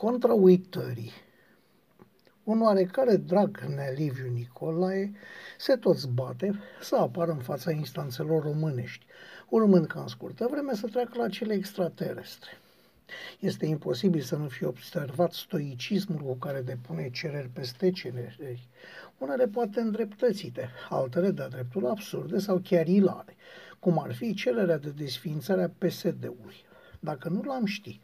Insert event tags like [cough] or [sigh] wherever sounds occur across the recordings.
contra uitării. Un oarecare drag Liviu Nicolae se tot zbate să apară în fața instanțelor românești, urmând ca în scurtă vreme să treacă la cele extraterestre. Este imposibil să nu fie observat stoicismul cu care depune cereri peste cereri, unele poate îndreptățite, altele de dreptul absurde sau chiar ilare, cum ar fi cererea de desființare a PSD-ului. Dacă nu l-am ști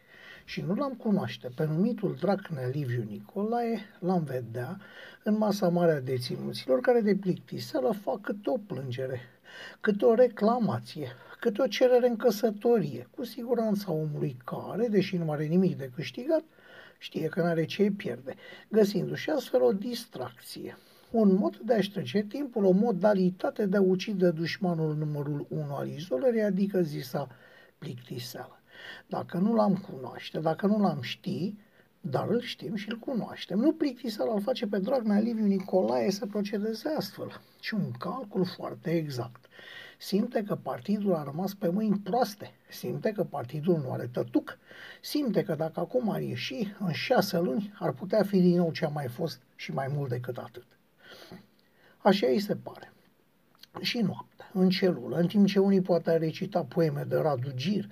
și nu l-am cunoaște pe numitul Dracne Liviu Nicolae, l-am vedea în masa mare a deținuților care de plictiseală fac câte o plângere, câte o reclamație, câte o cerere în căsătorie, cu siguranța omului care, deși nu are nimic de câștigat, știe că nu are ce pierde, găsindu-și astfel o distracție. Un mod de a-și trece timpul, o modalitate de a ucide dușmanul numărul 1 al izolării, adică zisa plictiseală. Dacă nu l-am cunoaște, dacă nu l-am ști, dar îl știm și îl cunoaștem. Nu plictiseală îl face pe Dragnea Liviu Nicolae să procedeze astfel, ci un calcul foarte exact. Simte că partidul a rămas pe mâini proaste, simte că partidul nu are tătuc, simte că dacă acum ar ieși, în șase luni ar putea fi din nou ce a mai fost și mai mult decât atât. Așa îi se pare. Și noaptea, în celulă, în timp ce unii poate recita poeme de Radu Gir,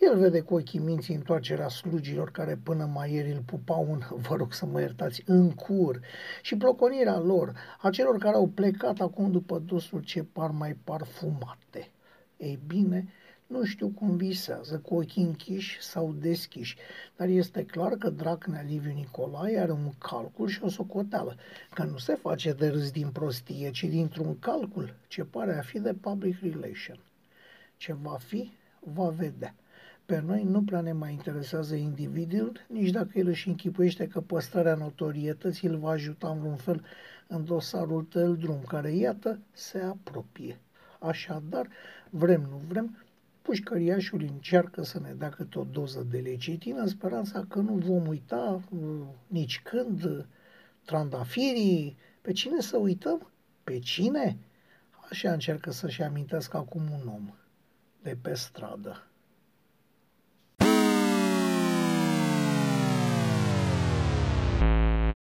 el vede cu ochii minții întoarcerea slugilor care până mai ieri îl pupau un, [laughs] vă rog să mă iertați, în cur și ploconirea lor, a celor care au plecat acum după dosul ce par mai parfumate. Ei bine, nu știu cum visează, cu ochii închiși sau deschiși, dar este clar că Dracnea Liviu Nicolae are un calcul și o socoteală, că nu se face de râs din prostie, ci dintr-un calcul ce pare a fi de public relation. Ce va fi, va vedea. Pe noi nu prea ne mai interesează individul, nici dacă el își închipuiește că păstrarea notorietății îl va ajuta în vreun fel în dosarul tău drum, care, iată, se apropie. Așadar, vrem, nu vrem, pușcăriașul încearcă să ne dea câte o doză de lecitină în speranța că nu vom uita uh, nici când uh, trandafirii. Pe cine să uităm? Pe cine? Așa încearcă să-și amintească acum un om de pe stradă.